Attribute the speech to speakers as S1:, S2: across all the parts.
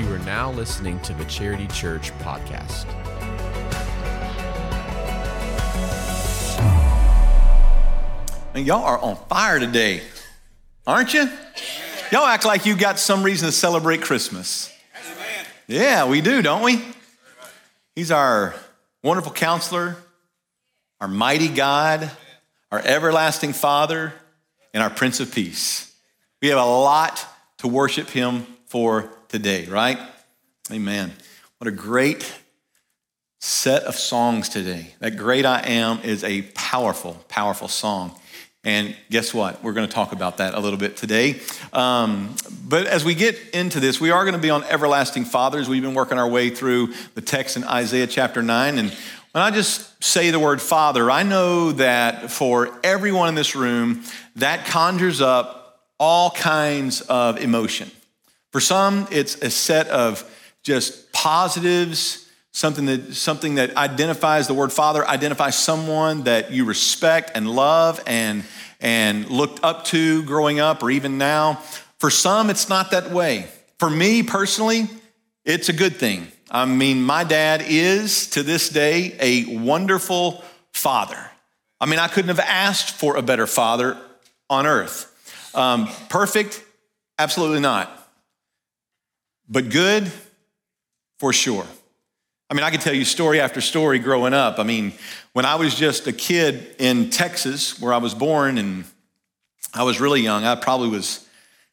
S1: You are now listening to the Charity Church podcast.
S2: And y'all are on fire today, aren't you? Y'all act like you got some reason to celebrate Christmas. Yeah, we do, don't we? He's our wonderful counselor, our mighty God, our everlasting Father, and our Prince of Peace. We have a lot to worship Him for today, right? Amen. What a great set of songs today. That Great I Am is a powerful, powerful song. And guess what? We're going to talk about that a little bit today. Um, but as we get into this, we are going to be on Everlasting Fathers. We've been working our way through the text in Isaiah chapter 9. And when I just say the word Father, I know that for everyone in this room, that conjures up all kinds of emotion. For some, it's a set of just positives, something that, something that identifies the word father, identifies someone that you respect and love and, and looked up to growing up or even now. For some, it's not that way. For me personally, it's a good thing. I mean, my dad is to this day a wonderful father. I mean, I couldn't have asked for a better father on earth. Um, perfect? Absolutely not. But good? For sure. I mean, I could tell you story after story growing up. I mean, when I was just a kid in Texas, where I was born, and I was really young, I probably was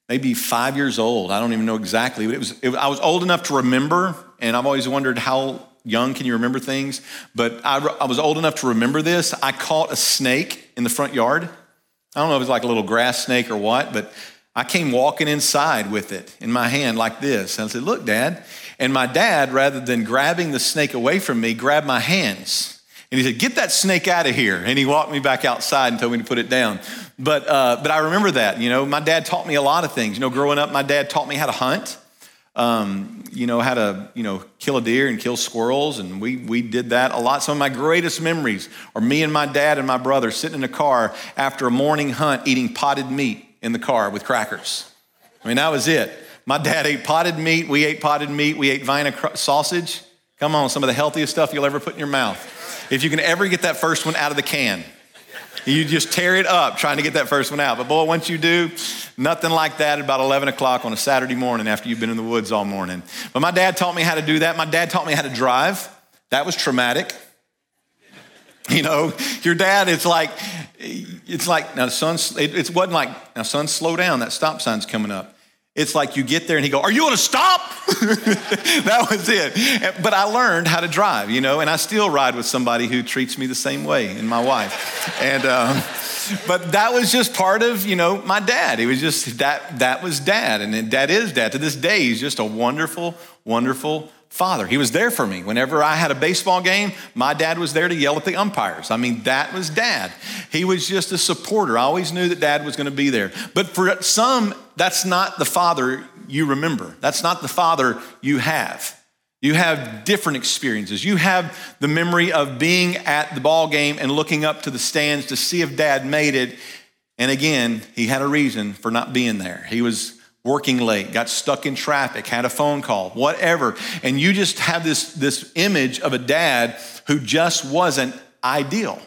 S2: maybe five years old. I don't even know exactly, but it was, it, I was old enough to remember, and I've always wondered how young can you remember things. But I, I was old enough to remember this. I caught a snake in the front yard. I don't know if it was like a little grass snake or what, but I came walking inside with it in my hand like this. And I said, Look, Dad. And my dad, rather than grabbing the snake away from me, grabbed my hands. And he said, Get that snake out of here. And he walked me back outside and told me to put it down. But, uh, but I remember that. You know, my dad taught me a lot of things. You know, growing up, my dad taught me how to hunt. Um, you know, how to, you know, kill a deer and kill squirrels. And we, we did that a lot. Some of my greatest memories are me and my dad and my brother sitting in the car after a morning hunt eating potted meat in the car with crackers. I mean, that was it. My dad ate potted meat. We ate potted meat. We ate Vienna sausage. Come on, some of the healthiest stuff you'll ever put in your mouth. If you can ever get that first one out of the can, you just tear it up trying to get that first one out. But boy, once you do, nothing like that at about 11 o'clock on a Saturday morning after you've been in the woods all morning. But my dad taught me how to do that. My dad taught me how to drive. That was traumatic. You know, your dad, it's like, it's like, now, son, it, it wasn't like, now, son, slow down. That stop sign's coming up. It's like you get there and he go, "Are you to stop?" that was it. But I learned how to drive, you know, and I still ride with somebody who treats me the same way, and my wife. And um, but that was just part of, you know, my dad. He was just that. That was dad, and dad is dad to this day. He's just a wonderful, wonderful father. He was there for me. Whenever I had a baseball game, my dad was there to yell at the umpires. I mean, that was dad. He was just a supporter. I always knew that dad was going to be there. But for some, that's not the father you remember. That's not the father you have. You have different experiences. You have the memory of being at the ball game and looking up to the stands to see if dad made it. And again, he had a reason for not being there. He was working late, got stuck in traffic, had a phone call, whatever. And you just have this, this image of a dad who just wasn't ideal.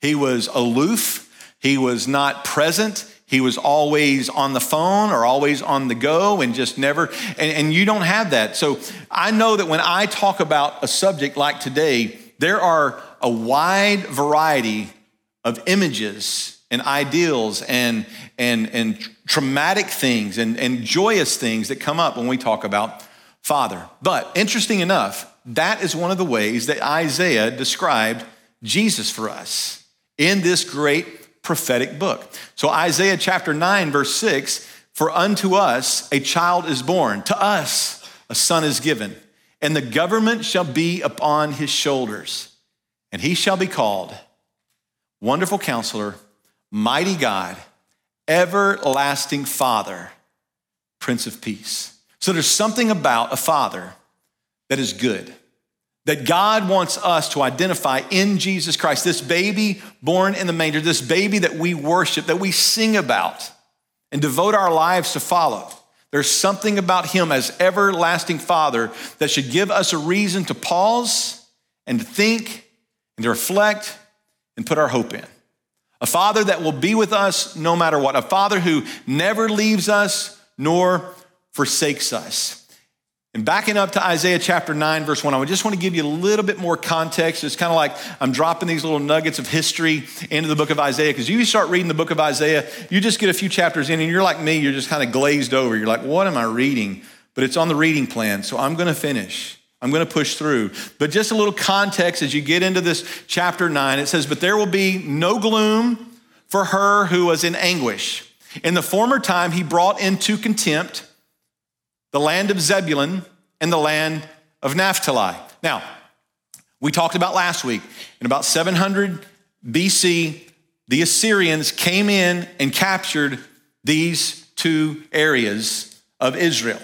S2: He was aloof, he was not present. He was always on the phone or always on the go and just never, and, and you don't have that. So I know that when I talk about a subject like today, there are a wide variety of images and ideals and, and, and traumatic things and, and joyous things that come up when we talk about Father. But interesting enough, that is one of the ways that Isaiah described Jesus for us in this great prophetic book. So, Isaiah chapter 9, verse 6 For unto us a child is born, to us a son is given, and the government shall be upon his shoulders, and he shall be called Wonderful Counselor mighty God, everlasting Father, Prince of Peace. So there's something about a father that is good, that God wants us to identify in Jesus Christ, this baby born in the manger, this baby that we worship, that we sing about and devote our lives to follow. There's something about him as everlasting Father that should give us a reason to pause and to think and to reflect and put our hope in. A Father that will be with us no matter what. A Father who never leaves us nor forsakes us. And backing up to Isaiah chapter 9, verse 1, I just want to give you a little bit more context. It's kind of like I'm dropping these little nuggets of history into the book of Isaiah because you start reading the book of Isaiah, you just get a few chapters in and you're like me, you're just kind of glazed over. You're like, what am I reading? But it's on the reading plan, so I'm going to finish. I'm going to push through. But just a little context as you get into this chapter 9, it says, But there will be no gloom for her who was in anguish. In the former time, he brought into contempt the land of Zebulun and the land of Naphtali. Now, we talked about last week, in about 700 BC, the Assyrians came in and captured these two areas of Israel,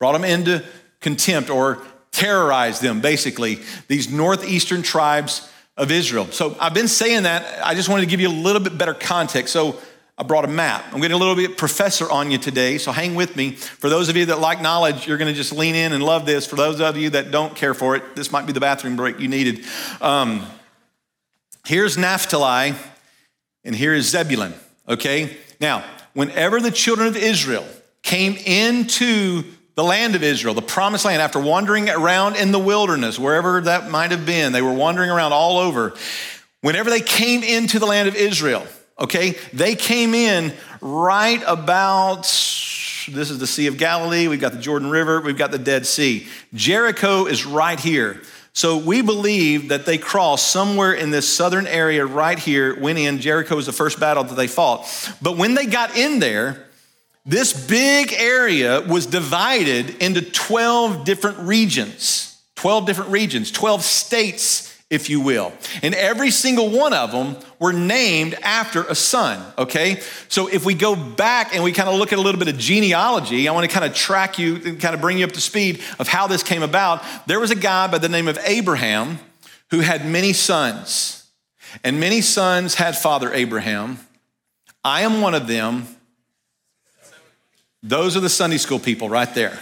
S2: brought them into contempt or terrorized them, basically, these northeastern tribes of Israel. So I've been saying that. I just wanted to give you a little bit better context. So I brought a map. I'm getting a little bit professor on you today, so hang with me. For those of you that like knowledge, you're going to just lean in and love this. For those of you that don't care for it, this might be the bathroom break you needed. Um, here's Naphtali, and here is Zebulun, okay? Now, whenever the children of Israel came into the land of Israel, the promised land, after wandering around in the wilderness, wherever that might have been, they were wandering around all over. Whenever they came into the land of Israel, okay? They came in right about, this is the Sea of Galilee, we've got the Jordan River, we've got the Dead Sea. Jericho is right here. So we believe that they crossed somewhere in this southern area right here, went in. Jericho was the first battle that they fought. But when they got in there, this big area was divided into 12 different regions, 12 different regions, 12 states if you will. And every single one of them were named after a son, okay? So if we go back and we kind of look at a little bit of genealogy, I want to kind of track you and kind of bring you up to speed of how this came about. There was a guy by the name of Abraham who had many sons, and many sons had father Abraham. I am one of them. Those are the Sunday school people right there.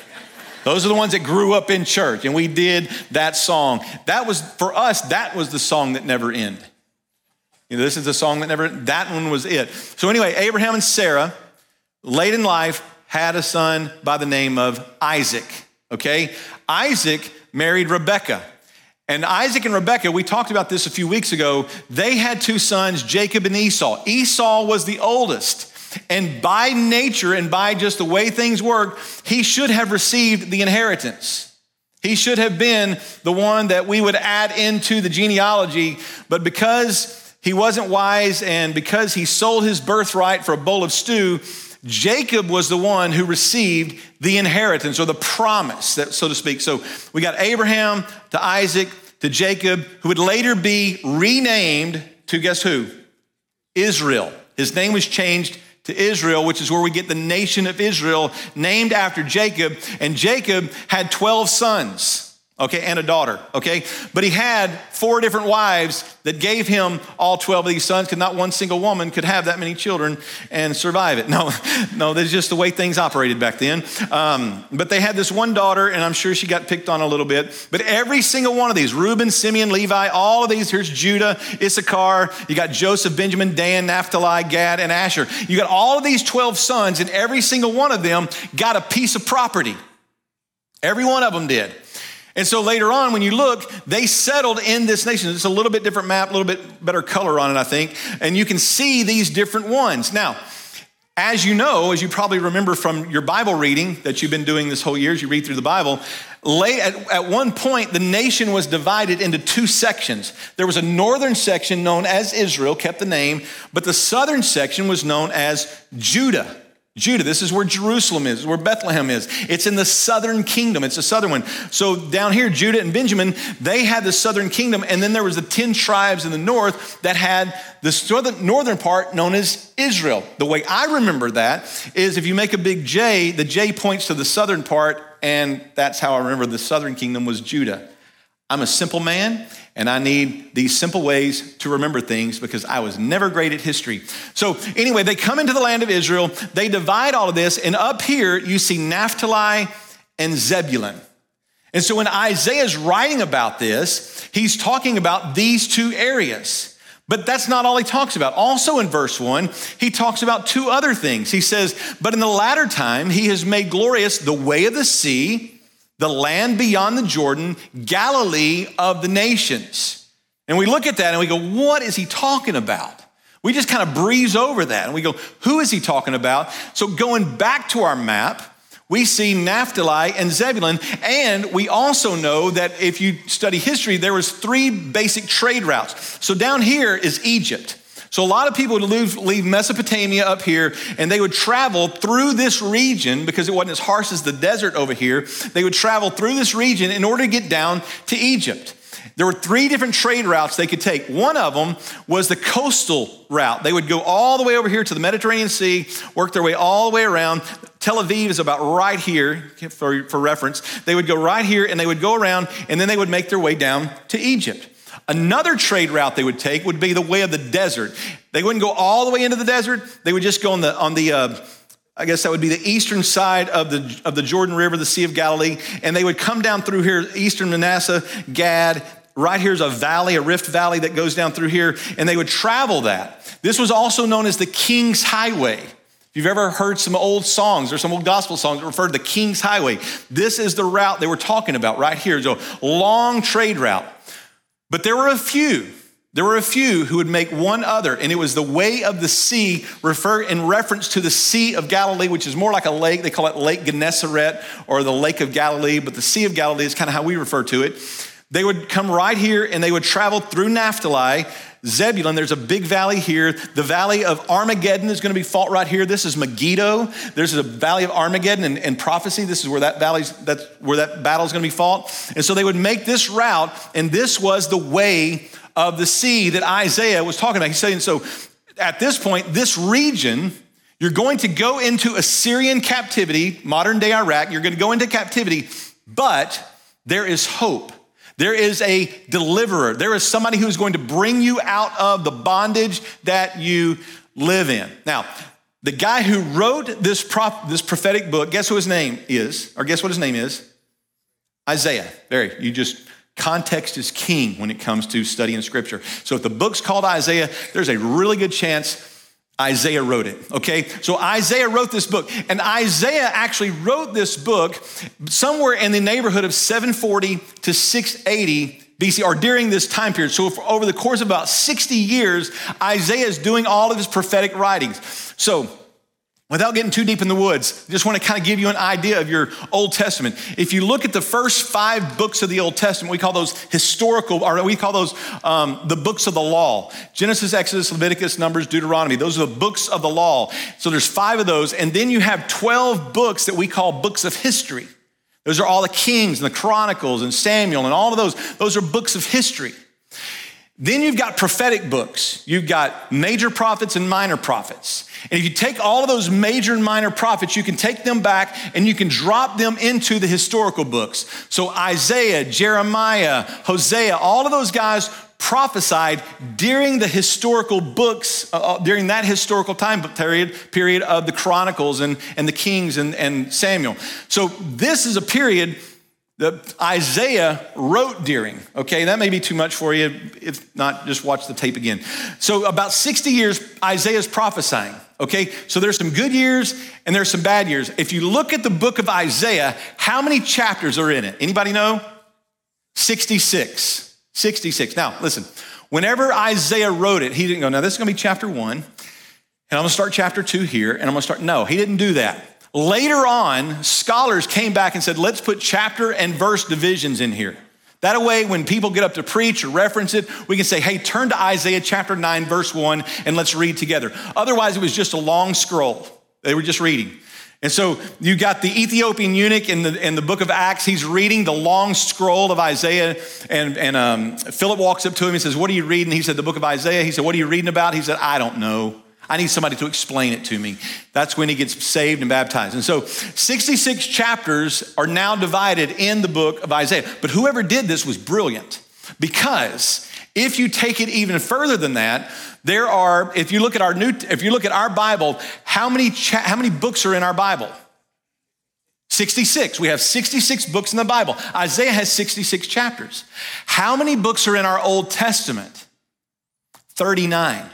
S2: Those are the ones that grew up in church, and we did that song. That was, for us, that was the song that never ended. You know, this is the song that never, that one was it. So, anyway, Abraham and Sarah, late in life, had a son by the name of Isaac. Okay? Isaac married Rebekah. And Isaac and Rebekah, we talked about this a few weeks ago, they had two sons, Jacob and Esau. Esau was the oldest. And by nature and by just the way things work, he should have received the inheritance. He should have been the one that we would add into the genealogy, but because he wasn't wise and because he sold his birthright for a bowl of stew, Jacob was the one who received the inheritance or the promise, that, so to speak. So we got Abraham to Isaac to Jacob, who would later be renamed to guess who? Israel. His name was changed to Israel, which is where we get the nation of Israel, named after Jacob. And Jacob had 12 sons okay, and a daughter, okay? But he had four different wives that gave him all 12 of these sons, because not one single woman could have that many children and survive it. No, no, that's just the way things operated back then. Um, but they had this one daughter, and I'm sure she got picked on a little bit. But every single one of these, Reuben, Simeon, Levi, all of these, here's Judah, Issachar, you got Joseph, Benjamin, Dan, Naphtali, Gad, and Asher. You got all of these 12 sons, and every single one of them got a piece of property. Every one of them did. And so later on, when you look, they settled in this nation. It's a little bit different map, a little bit better color on it, I think. And you can see these different ones. Now, as you know, as you probably remember from your Bible reading that you've been doing this whole year as you read through the Bible, late, at, at one point, the nation was divided into two sections. There was a northern section known as Israel, kept the name, but the southern section was known as Judah. Judah, this is where Jerusalem is, where Bethlehem is. It's in the southern kingdom. It's the southern one. So down here, Judah and Benjamin, they had the southern kingdom, and then there was the 10 tribes in the north that had the southern, northern part known as Israel. The way I remember that is if you make a big J, the J points to the southern part, and that's how I remember the southern kingdom was Judah. I'm a simple man and I need these simple ways to remember things because I was never great at history. So, anyway, they come into the land of Israel, they divide all of this, and up here you see Naphtali and Zebulun. And so, when Isaiah is writing about this, he's talking about these two areas. But that's not all he talks about. Also in verse 1, he talks about two other things. He says, But in the latter time, he has made glorious the way of the sea the land beyond the Jordan, Galilee of the nations. And we look at that and we go, what is he talking about? We just kind of breeze over that and we go, who is he talking about? So going back to our map, we see Naphtali and Zebulun, and we also know that if you study history, there was three basic trade routes. So down here is Egypt. So a lot of people would leave, Mesopotamia up here and they would travel through this region because it wasn't as harsh as the desert over here. They would travel through this region in order to get down to Egypt. There were three different trade routes they could take. One of them was the coastal route. They would go all the way over here to the Mediterranean Sea, work their way all the way around. Tel Aviv is about right here for, for reference. They would go right here and they would go around and then they would make their way down to Egypt. Another trade route they would take would be the way of the desert. They wouldn't go all the way into the desert. They would just go on the, on the uh, I guess that would be the eastern side of the, of the Jordan River, the Sea of Galilee. And they would come down through here, eastern Manasseh, Gad. Right here's a valley, a rift valley that goes down through here. And they would travel that. This was also known as the King's Highway. If you've ever heard some old songs or some old gospel songs that refer to the King's Highway, this is the route they were talking about right here. It's a long trade route. But there were a few, there were a few who would make one other, and it was the way of the sea, refer in reference to the Sea of Galilee, which is more like a lake. They call it Lake Gennesaret or the Lake of Galilee, but the Sea of Galilee is kind of how we refer to it. They would come right here and they would travel through Naphtali, Zebulun. There's a big valley here. The valley of Armageddon is going to be fought right here. This is Megiddo. There's a valley of Armageddon and, and prophecy. This is where that valley's that's where that battle is going to be fought. And so they would make this route, and this was the way of the sea that Isaiah was talking about. He's saying, so at this point, this region, you're going to go into Assyrian captivity, modern day Iraq. You're going to go into captivity, but there is hope. There is a deliverer. There is somebody who's going to bring you out of the bondage that you live in. Now, the guy who wrote this, prop, this prophetic book, guess who his name is? Or guess what his name is? Isaiah. There, you just, context is king when it comes to studying scripture. So if the book's called Isaiah, there's a really good chance Isaiah wrote it, okay? So Isaiah wrote this book, and Isaiah actually wrote this book somewhere in the neighborhood of 740 to 680 BC, or during this time period. So over the course of about 60 years, Isaiah is doing all of his prophetic writings. So Without getting too deep in the woods, I just want to kind of give you an idea of your Old Testament. If you look at the first five books of the Old Testament, we call those historical, or we call those um, the books of the law Genesis, Exodus, Leviticus, Numbers, Deuteronomy. Those are the books of the law. So there's five of those. And then you have 12 books that we call books of history. Those are all the Kings and the Chronicles and Samuel and all of those. Those are books of history. Then you've got prophetic books. You've got major prophets and minor prophets. And if you take all of those major and minor prophets, you can take them back and you can drop them into the historical books. So Isaiah, Jeremiah, Hosea, all of those guys prophesied during the historical books, uh, uh during that historical time period, period of the Chronicles and, and the Kings and, and Samuel. So this is a period that Isaiah wrote during. Okay, that may be too much for you. If not, just watch the tape again. So, about 60 years, Isaiah's prophesying. Okay, so there's some good years and there's some bad years. If you look at the book of Isaiah, how many chapters are in it? Anybody know? 66. 66. Now, listen, whenever Isaiah wrote it, he didn't go, now this is gonna be chapter one, and I'm gonna start chapter two here, and I'm gonna start. No, he didn't do that. Later on, scholars came back and said, let's put chapter and verse divisions in here. That way, when people get up to preach or reference it, we can say, hey, turn to Isaiah chapter 9, verse 1, and let's read together. Otherwise, it was just a long scroll. They were just reading. And so you got the Ethiopian eunuch in the, in the book of Acts. He's reading the long scroll of Isaiah. And, and um, Philip walks up to him and says, What are you reading? He said, The book of Isaiah. He said, What are you reading about? He said, I don't know. I need somebody to explain it to me. That's when he gets saved and baptized. And so 66 chapters are now divided in the book of Isaiah. But whoever did this was brilliant because if you take it even further than that, there are, if you look at our new, if you look at our Bible, how many, cha- how many books are in our Bible? 66. We have 66 books in the Bible. Isaiah has 66 chapters. How many books are in our Old Testament? 39.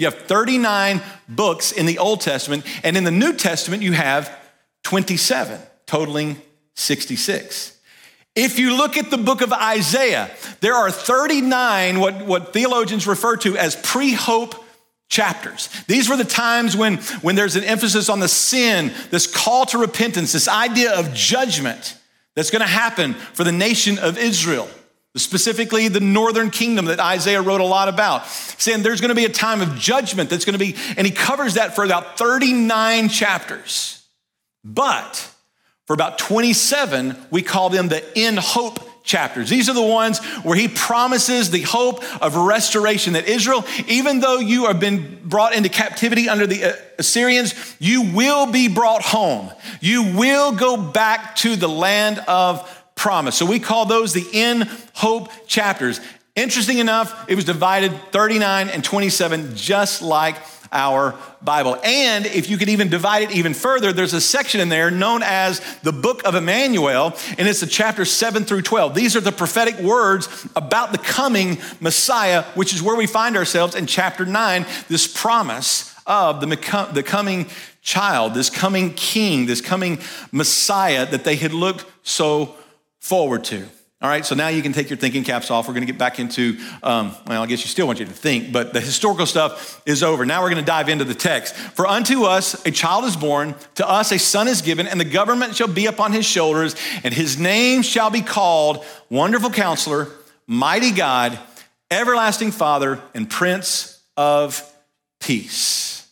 S2: You have 39 books in the Old Testament, and in the New Testament, you have 27, totaling 66. If you look at the book of Isaiah, there are 39 what, what theologians refer to as pre hope chapters. These were the times when, when there's an emphasis on the sin, this call to repentance, this idea of judgment that's going to happen for the nation of Israel. Specifically, the northern kingdom that Isaiah wrote a lot about, saying there's going to be a time of judgment that's going to be, and he covers that for about 39 chapters. But for about 27, we call them the in hope chapters. These are the ones where he promises the hope of restoration that Israel, even though you have been brought into captivity under the uh, Assyrians, you will be brought home. You will go back to the land of promise. So we call those the in hope chapters. Interesting enough, it was divided 39 and 27, just like our Bible. And if you could even divide it even further, there's a section in there known as the Book of Emmanuel, and it's the chapter 7 through 12. These are the prophetic words about the coming Messiah, which is where we find ourselves in chapter 9, this promise of the, the coming child, this coming king, this coming Messiah that they had looked so forward to. All right, so now you can take your thinking caps off. We're going to get back into, um, well, I guess you still want you to think, but the historical stuff is over. Now we're going to dive into the text. For unto us a child is born, to us a son is given, and the government shall be upon his shoulders, and his name shall be called Wonderful Counselor, Mighty God, Everlasting Father, and Prince of Peace.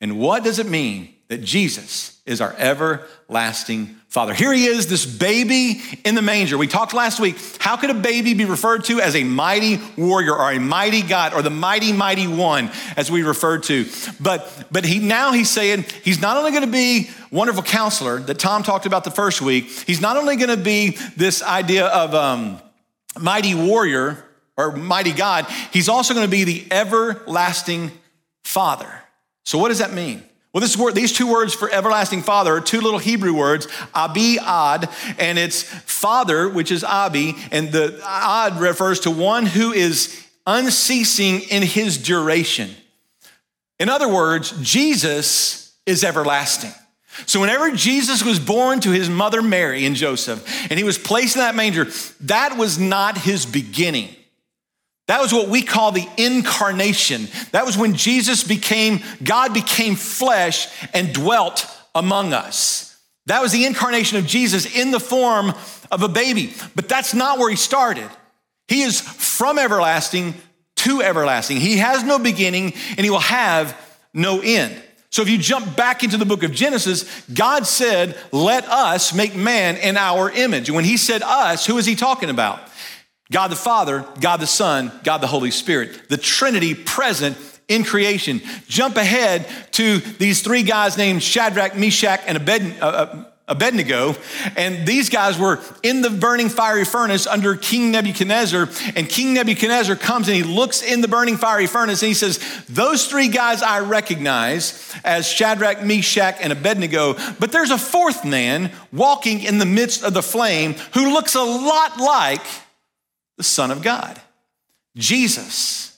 S2: And what does it mean that Jesus is our everlasting Father. Here he is, this baby in the manger. We talked last week. How could a baby be referred to as a mighty warrior or a mighty God or the mighty, mighty one, as we referred to? But, but he, now he's saying he's not only going to be wonderful counselor that Tom talked about the first week, he's not only going to be this idea of um, mighty warrior or mighty God, he's also going to be the everlasting Father. So, what does that mean? Well, this word, these two words for everlasting father are two little Hebrew words, abi ad, and it's father, which is abi, and the ad refers to one who is unceasing in his duration. In other words, Jesus is everlasting. So, whenever Jesus was born to his mother Mary and Joseph, and he was placed in that manger, that was not his beginning. That was what we call the incarnation. That was when Jesus became, God became flesh and dwelt among us. That was the incarnation of Jesus in the form of a baby. But that's not where he started. He is from everlasting to everlasting. He has no beginning and he will have no end. So if you jump back into the book of Genesis, God said, Let us make man in our image. When he said us, who is he talking about? God the Father, God the Son, God the Holy Spirit. The Trinity present in creation. Jump ahead to these three guys named Shadrach, Meshach, and uh, uh, Abednego. And these guys were in the burning fiery furnace under King Nebuchadnezzar. And King Nebuchadnezzar comes and he looks in the burning fiery furnace and he says, Those three guys I recognize as Shadrach, Meshach, and Abednego. But there's a fourth man walking in the midst of the flame who looks a lot like the Son of God, Jesus.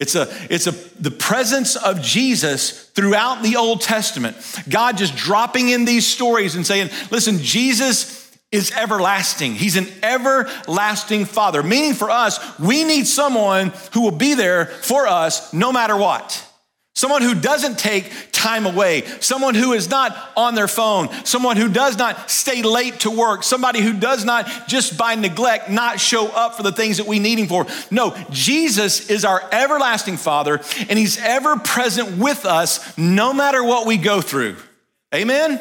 S2: It's a, it's a, the presence of Jesus throughout the Old Testament. God just dropping in these stories and saying, listen, Jesus is everlasting. He's an everlasting Father, meaning for us, we need someone who will be there for us no matter what. Someone who doesn't take time away, someone who is not on their phone, someone who does not stay late to work, somebody who does not just by neglect not show up for the things that we need him for. No, Jesus is our everlasting Father and he's ever present with us no matter what we go through. Amen?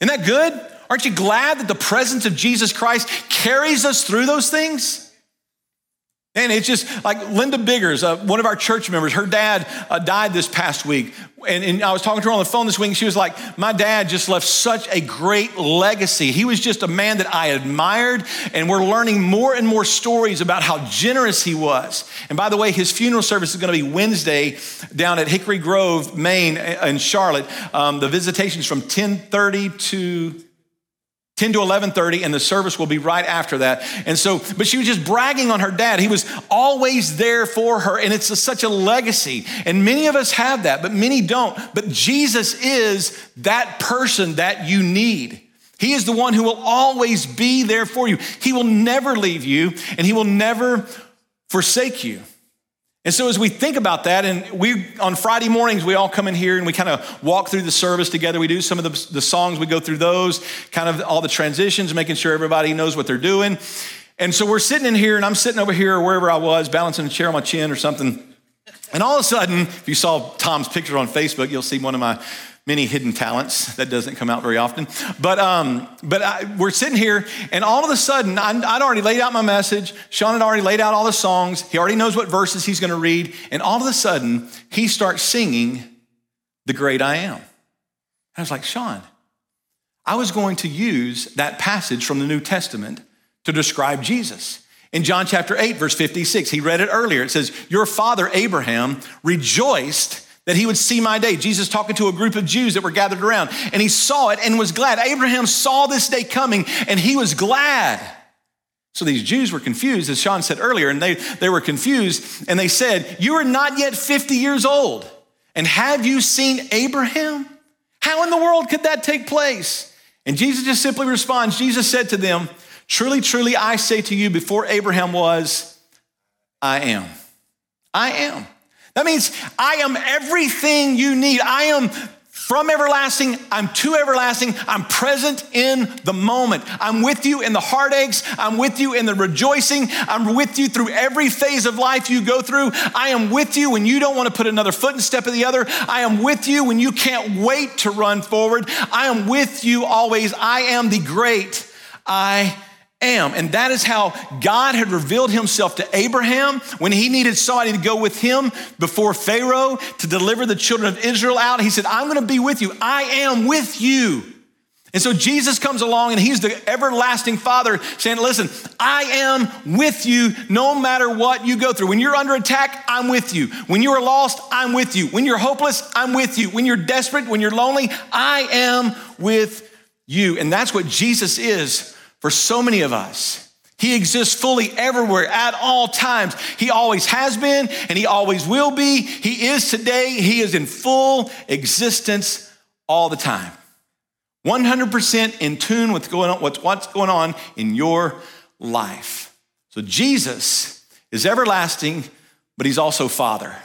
S2: Isn't that good? Aren't you glad that the presence of Jesus Christ carries us through those things? And it's just like Linda Biggers, uh, one of our church members, her dad uh, died this past week. And, and, I was talking to her on the phone this week, and she was like, My dad just left such a great legacy. He was just a man that I admired, and we're learning more and more stories about how generous he was. And by the way, his funeral service is going to be Wednesday down at Hickory Grove, Maine, in Charlotte. Um, the visitation's from 1030 to 10 to 11:30 and the service will be right after that. And so but she was just bragging on her dad. He was always there for her and it's a, such a legacy. And many of us have that, but many don't. But Jesus is that person that you need. He is the one who will always be there for you. He will never leave you and he will never forsake you. And so, as we think about that, and we on Friday mornings, we all come in here and we kind of walk through the service together. We do some of the, the songs, we go through those, kind of all the transitions, making sure everybody knows what they're doing. And so, we're sitting in here, and I'm sitting over here, wherever I was, balancing a chair on my chin or something. And all of a sudden, if you saw Tom's picture on Facebook, you'll see one of my many hidden talents. That doesn't come out very often. But, um, but I, we're sitting here, and all of a sudden, I, I'd already laid out my message. Sean had already laid out all the songs. He already knows what verses he's going to read. And all of a sudden, he starts singing, The Great I Am. I was like, Sean, I was going to use that passage from the New Testament to describe Jesus. In John chapter 8, verse 56, he read it earlier. It says, Your father Abraham rejoiced that he would see my day. Jesus talking to a group of Jews that were gathered around, and he saw it and was glad. Abraham saw this day coming, and he was glad. So these Jews were confused, as Sean said earlier, and they, they were confused, and they said, You are not yet 50 years old, and have you seen Abraham? How in the world could that take place? And Jesus just simply responds Jesus said to them, Truly, truly, I say to you, before Abraham was, I am. I am. That means I am everything you need. I am from everlasting, I'm to everlasting. I'm present in the moment. I'm with you in the heartaches. I'm with you in the rejoicing. I'm with you through every phase of life you go through. I am with you when you don't want to put another foot in step of the other. I am with you when you can't wait to run forward. I am with you always. I am the great I am. And that is how God had revealed himself to Abraham when he needed somebody to go with him before Pharaoh to deliver the children of Israel out. He said, I'm going to be with you. I am with you. And so Jesus comes along and he's the everlasting Father saying, Listen, I am with you no matter what you go through. When you're under attack, I'm with you. When you are lost, I'm with you. When you're hopeless, I'm with you. When you're desperate, when you're lonely, I am with you. And that's what Jesus is for so many of us. He exists fully everywhere at all times. He always has been and he always will be. He is today. He is in full existence all the time. 100% in tune with going on, what's going on in your life. So Jesus is everlasting, but he's also Father.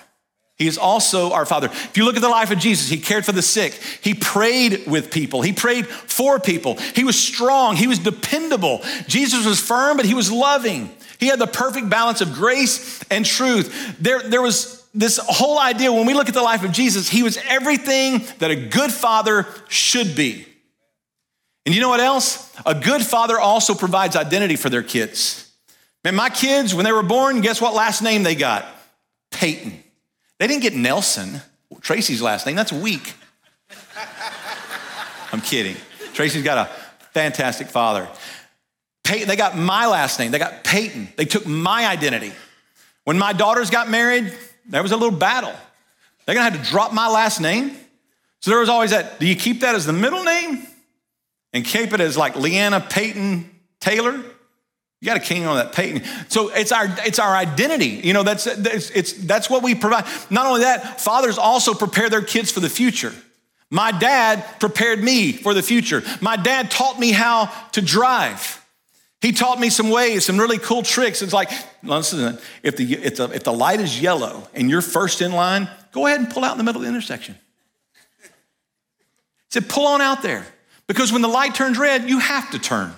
S2: He is also our Father. If you look at the life of Jesus, he cared for the sick. He prayed with people. He prayed for people. He was strong. He was dependable. Jesus was firm, but he was loving. He had the perfect balance of grace and truth. There, there was this whole idea when we look at the life of Jesus, he was everything that a good father should be. And you know what else? A good father also provides identity for their kids. Man, my kids, when they were born, guess what last name they got? Peyton. They didn't get Nelson, Tracy's last name. That's weak. I'm kidding. Tracy's got a fantastic father. They got my last name. They got Peyton. They took my identity. When my daughters got married, there was a little battle. They're gonna have to drop my last name. So there was always that do you keep that as the middle name and keep it as like Leanna Peyton Taylor? You got a king on that Peyton. So it's our it's our identity. You know, that's it's, it's that's what we provide. Not only that, fathers also prepare their kids for the future. My dad prepared me for the future. My dad taught me how to drive. He taught me some ways, some really cool tricks. It's like, listen, if the, if the, if the light is yellow and you're first in line, go ahead and pull out in the middle of the intersection. He said, pull on out there. Because when the light turns red, you have to turn.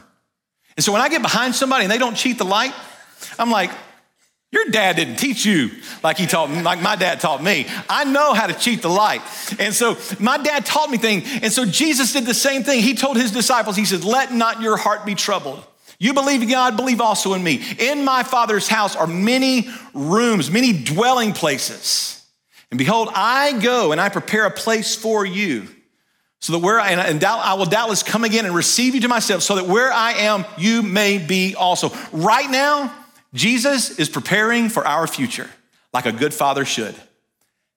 S2: And so when I get behind somebody and they don't cheat the light, I'm like, your dad didn't teach you like he taught like my dad taught me. I know how to cheat the light. And so my dad taught me things. And so Jesus did the same thing. He told his disciples, he said, let not your heart be troubled. You believe in God, believe also in me. In my Father's house are many rooms, many dwelling places. And behold, I go and I prepare a place for you. So that where I, and I will doubtless come again and receive you to myself, so that where I am, you may be also. Right now, Jesus is preparing for our future like a good father should.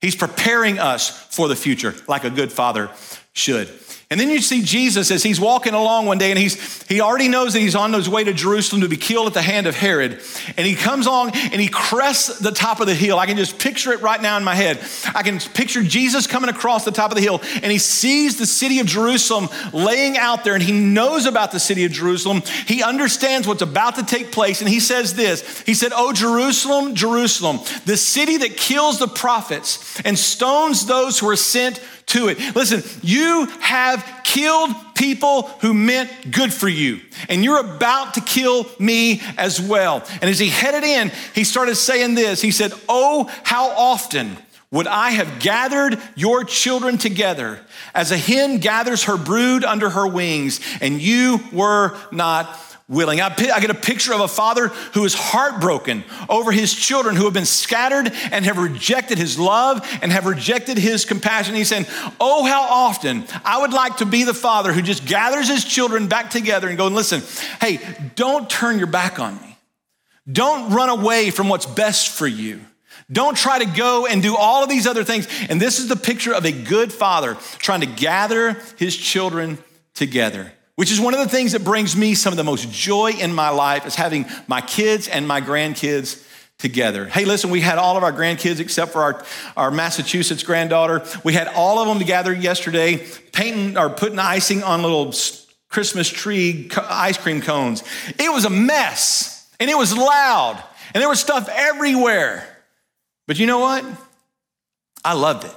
S2: He's preparing us for the future like a good father should. And then you see Jesus as he's walking along one day and he's, he already knows that he's on his way to Jerusalem to be killed at the hand of Herod. And he comes along and he crests the top of the hill. I can just picture it right now in my head. I can picture Jesus coming across the top of the hill and he sees the city of Jerusalem laying out there and he knows about the city of Jerusalem. He understands what's about to take place and he says this. He said, Oh, Jerusalem, Jerusalem, the city that kills the prophets and stones those who are sent to it. Listen, you have killed people who meant good for you, and you're about to kill me as well. And as he headed in, he started saying this He said, Oh, how often would I have gathered your children together as a hen gathers her brood under her wings, and you were not willing. I, I, get a picture of a father who is heartbroken over his children who have been scattered and have rejected his love and have rejected his compassion. He's saying, Oh, how often I would like to be the father who just gathers his children back together and go, Listen, hey, don't turn your back on me. Don't run away from what's best for you. Don't try to go and do all of these other things. And this is the picture of a good father trying to gather his children together which is one of the things that brings me some of the most joy in my life is having my kids and my grandkids together. Hey, listen, we had all of our grandkids except for our, our Massachusetts granddaughter. We had all of them together yesterday, painting or putting icing on little Christmas tree ice cream cones. It was a mess and it was loud and there was stuff everywhere. But you know what? I loved it.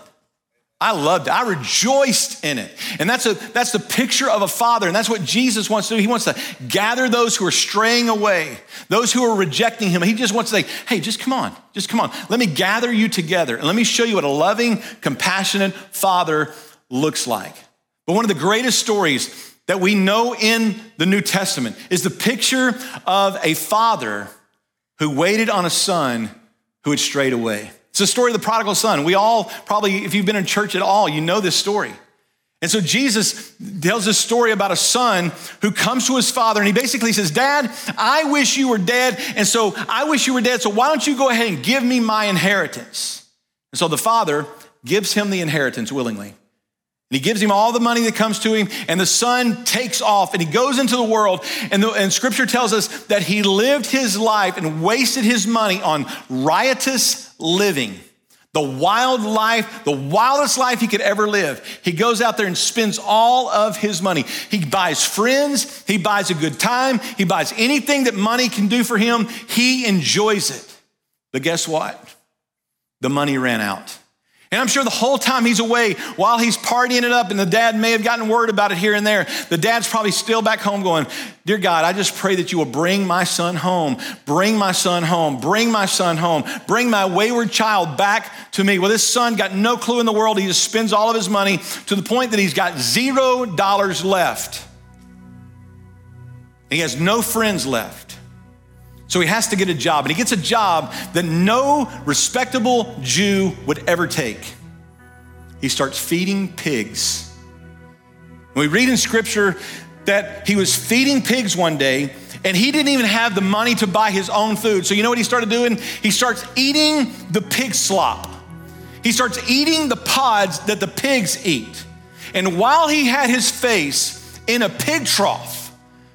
S2: I loved it. I rejoiced in it. And that's, a, that's the picture of a father. And that's what Jesus wants to do. He wants to gather those who are straying away, those who are rejecting him. He just wants to say, hey, just come on. Just come on. Let me gather you together. And let me show you what a loving, compassionate father looks like. But one of the greatest stories that we know in the New Testament is the picture of a father who waited on a son who had strayed away. It's the story of the prodigal son. We all probably, if you've been in church at all, you know this story. And so Jesus tells this story about a son who comes to his father and he basically says, Dad, I wish you were dead. And so I wish you were dead. So why don't you go ahead and give me my inheritance? And so the father gives him the inheritance willingly. And he gives him all the money that comes to him, and the son takes off and he goes into the world. And, the, and scripture tells us that he lived his life and wasted his money on riotous living. The wild life, the wildest life he could ever live. He goes out there and spends all of his money. He buys friends, he buys a good time, he buys anything that money can do for him. He enjoys it. But guess what? The money ran out. And I'm sure the whole time he's away, while he's partying it up, and the dad may have gotten word about it here and there, the dad's probably still back home going, Dear God, I just pray that you will bring my son home, bring my son home, bring my son home, bring my wayward child back to me. Well, this son got no clue in the world. He just spends all of his money to the point that he's got zero dollars left. He has no friends left. So he has to get a job, and he gets a job that no respectable Jew would ever take. He starts feeding pigs. We read in scripture that he was feeding pigs one day, and he didn't even have the money to buy his own food. So, you know what he started doing? He starts eating the pig slop. He starts eating the pods that the pigs eat. And while he had his face in a pig trough,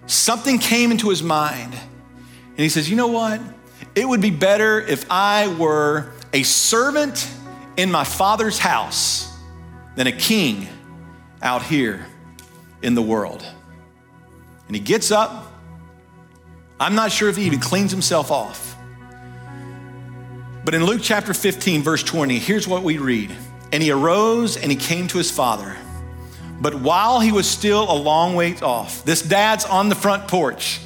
S2: something came into his mind. And he says, You know what? It would be better if I were a servant in my father's house than a king out here in the world. And he gets up. I'm not sure if he even cleans himself off. But in Luke chapter 15, verse 20, here's what we read. And he arose and he came to his father. But while he was still a long ways off, this dad's on the front porch.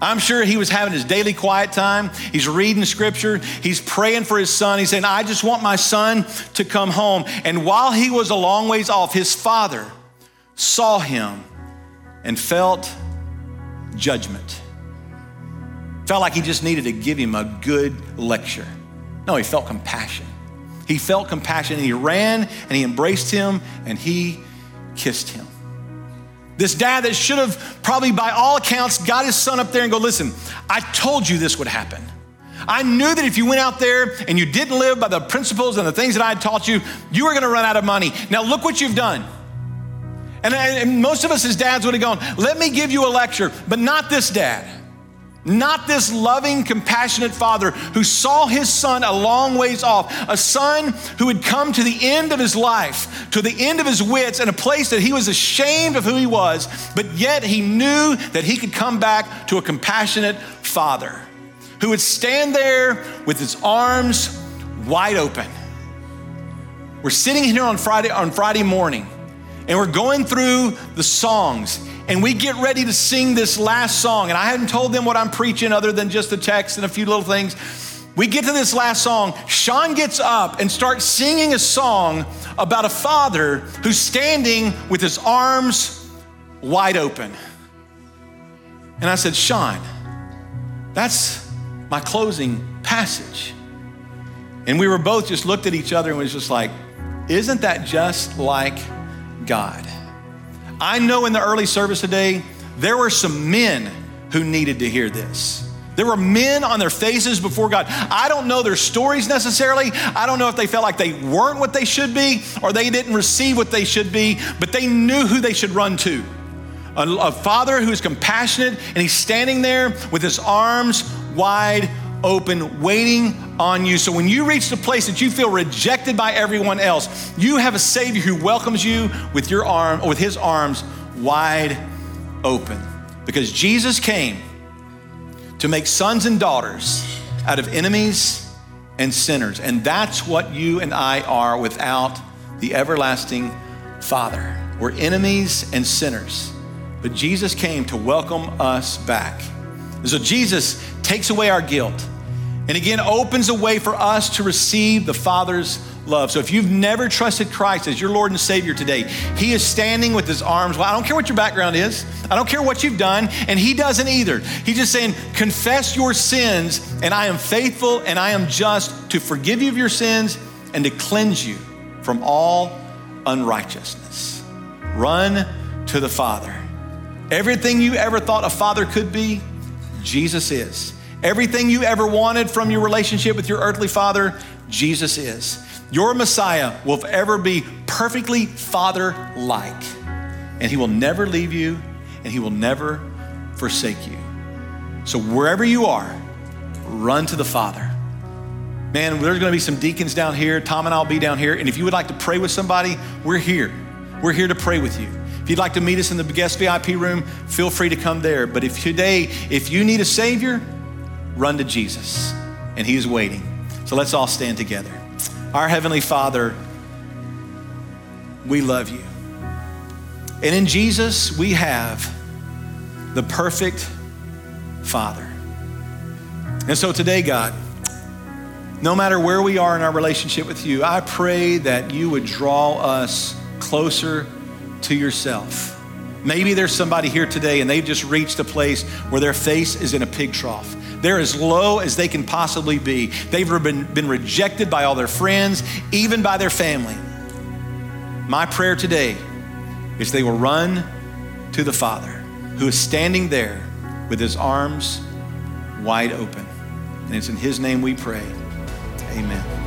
S2: I'm sure he was having his daily quiet time. He's reading scripture. He's praying for his son. He's saying, I just want my son to come home. And while he was a long ways off, his father saw him and felt judgment. Felt like he just needed to give him a good lecture. No, he felt compassion. He felt compassion and he ran and he embraced him and he kissed him. This dad that should have probably, by all accounts, got his son up there and go, Listen, I told you this would happen. I knew that if you went out there and you didn't live by the principles and the things that I had taught you, you were going to run out of money. Now, look what you've done. And, and, most of us as dads would have gone, Let me give you a lecture, but not this dad. Not this loving, compassionate father who saw his son a long ways off, a son who had come to the end of his life, to the end of his wits, in a place that he was ashamed of who he was, but yet he knew that he could come back to a compassionate father who would stand there with his arms wide open. We're sitting here on Friday, on Friday morning, and we're going through the songs, and we get ready to sing this last song. And I hadn't told them what I'm preaching other than just the text and a few little things. We get to this last song. Sean gets up and starts singing a song about a father who's standing with his arms wide open. And I said, Sean, that's my closing passage. And we were both just looked at each other and was just like, isn't that just like God? I know in the early service today, there were some men who needed to hear this. There were men on their faces before God. I don't know their stories necessarily. I don't know if they felt like they weren't what they should be or they didn't receive what they should be, but they knew who they should run to. A, a father who is compassionate and he's standing there with his arms wide open, waiting on you. So when you reach the place that you feel rejected by everyone else, you have a Savior who welcomes you with your arm, with his arms wide open. Because Jesus came to make sons and daughters out of enemies and sinners. And that's what you and I are without the everlasting Father. We're enemies and sinners. But Jesus came to welcome us back. And so Jesus takes away our guilt and again opens a way for us to receive the Father's love. So if you've never trusted Christ as your Lord and Savior today, He is standing with His arms. Well, I don't care what your background is, I don't care what you've done, and He doesn't either. He's just saying, confess your sins, and I am faithful and I am just to forgive you of your sins and to cleanse you from all unrighteousness. Run to the Father. Everything you ever thought a father could be, Jesus is. Everything you ever wanted from your relationship with your earthly father, Jesus is. Your Messiah will ever be perfectly father like, and he will never leave you and he will never forsake you. So, wherever you are, run to the Father. Man, there's gonna be some deacons down here. Tom and I'll be down here. And if you would like to pray with somebody, we're here. We're here to pray with you. If you'd like to meet us in the guest VIP room, feel free to come there. But if today, if you need a Savior, run to Jesus, and He's waiting. So let's all stand together. Our Heavenly Father, we love you. And in Jesus, we have the perfect Father. And so today, God, no matter where we are in our relationship with you, I pray that you would draw us closer to yourself. Maybe there's somebody here today and they've just reached a place where their face is in a pig trough. They're as low as they can possibly be. They've been, been rejected by all their friends, even by their family. My prayer today is they will run to the Father who is standing there with his arms wide open. And it's in his name we pray. Amen.